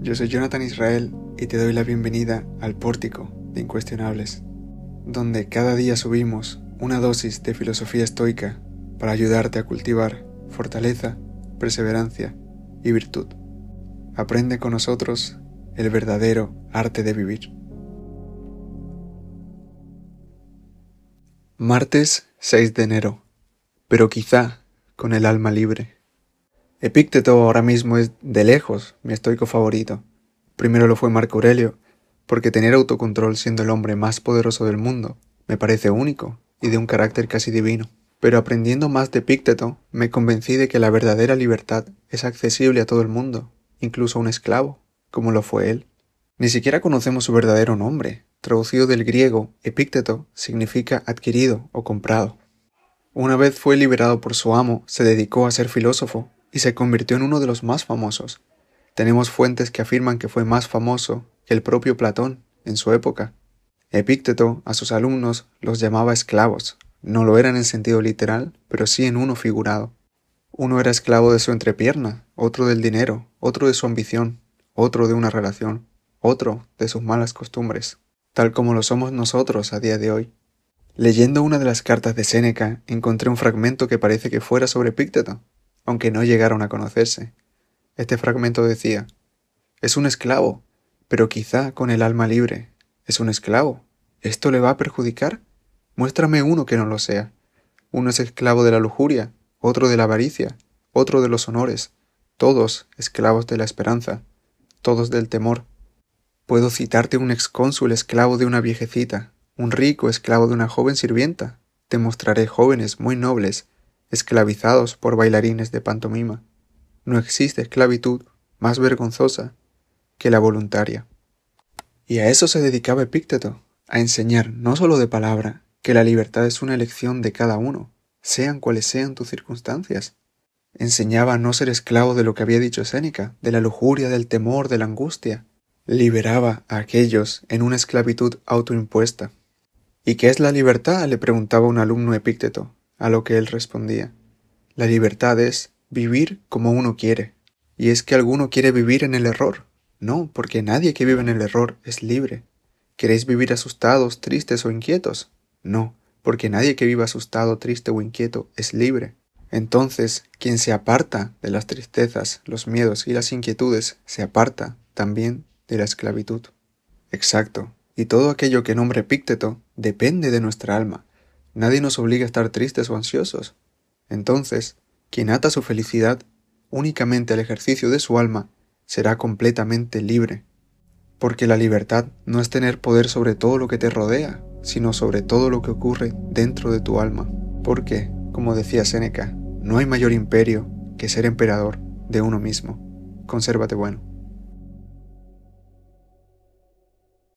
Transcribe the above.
yo soy Jonathan Israel y te doy la bienvenida al Pórtico de Incuestionables, donde cada día subimos una dosis de filosofía estoica para ayudarte a cultivar fortaleza, perseverancia y virtud. Aprende con nosotros el verdadero arte de vivir. Martes 6 de enero, pero quizá con el alma libre. Epícteto ahora mismo es de lejos mi estoico favorito. Primero lo fue Marco Aurelio, porque tener autocontrol siendo el hombre más poderoso del mundo me parece único y de un carácter casi divino. Pero aprendiendo más de Epícteto, me convencí de que la verdadera libertad es accesible a todo el mundo, incluso a un esclavo, como lo fue él. Ni siquiera conocemos su verdadero nombre. Traducido del griego, Epícteto significa adquirido o comprado. Una vez fue liberado por su amo, se dedicó a ser filósofo y se convirtió en uno de los más famosos. Tenemos fuentes que afirman que fue más famoso que el propio Platón en su época. Epícteto a sus alumnos los llamaba esclavos. No lo eran en sentido literal, pero sí en uno figurado. Uno era esclavo de su entrepierna, otro del dinero, otro de su ambición, otro de una relación, otro de sus malas costumbres, tal como lo somos nosotros a día de hoy. Leyendo una de las cartas de Séneca, encontré un fragmento que parece que fuera sobre Epícteto, aunque no llegaron a conocerse. Este fragmento decía, es un esclavo, pero quizá con el alma libre. Es un esclavo. ¿Esto le va a perjudicar? Muéstrame uno que no lo sea. Uno es esclavo de la lujuria, otro de la avaricia, otro de los honores, todos esclavos de la esperanza, todos del temor. Puedo citarte un excónsul esclavo de una viejecita, un rico esclavo de una joven sirvienta. Te mostraré jóvenes muy nobles, esclavizados por bailarines de pantomima. No existe esclavitud más vergonzosa que la voluntaria. Y a eso se dedicaba Epícteto, a enseñar no sólo de palabra, que la libertad es una elección de cada uno, sean cuales sean tus circunstancias. Enseñaba a no ser esclavo de lo que había dicho Séneca, de la lujuria, del temor, de la angustia. Liberaba a aquellos en una esclavitud autoimpuesta. ¿Y qué es la libertad? le preguntaba un alumno epícteto, a lo que él respondía. La libertad es vivir como uno quiere. Y es que alguno quiere vivir en el error. No, porque nadie que vive en el error es libre. ¿Queréis vivir asustados, tristes o inquietos? No, porque nadie que viva asustado, triste o inquieto es libre. Entonces, quien se aparta de las tristezas, los miedos y las inquietudes, se aparta también de la esclavitud. Exacto, y todo aquello que nombre Epícteto depende de nuestra alma. Nadie nos obliga a estar tristes o ansiosos. Entonces, quien ata su felicidad únicamente al ejercicio de su alma, será completamente libre. Porque la libertad no es tener poder sobre todo lo que te rodea, sino sobre todo lo que ocurre dentro de tu alma. Porque, como decía Séneca, no hay mayor imperio que ser emperador de uno mismo. Consérvate bueno.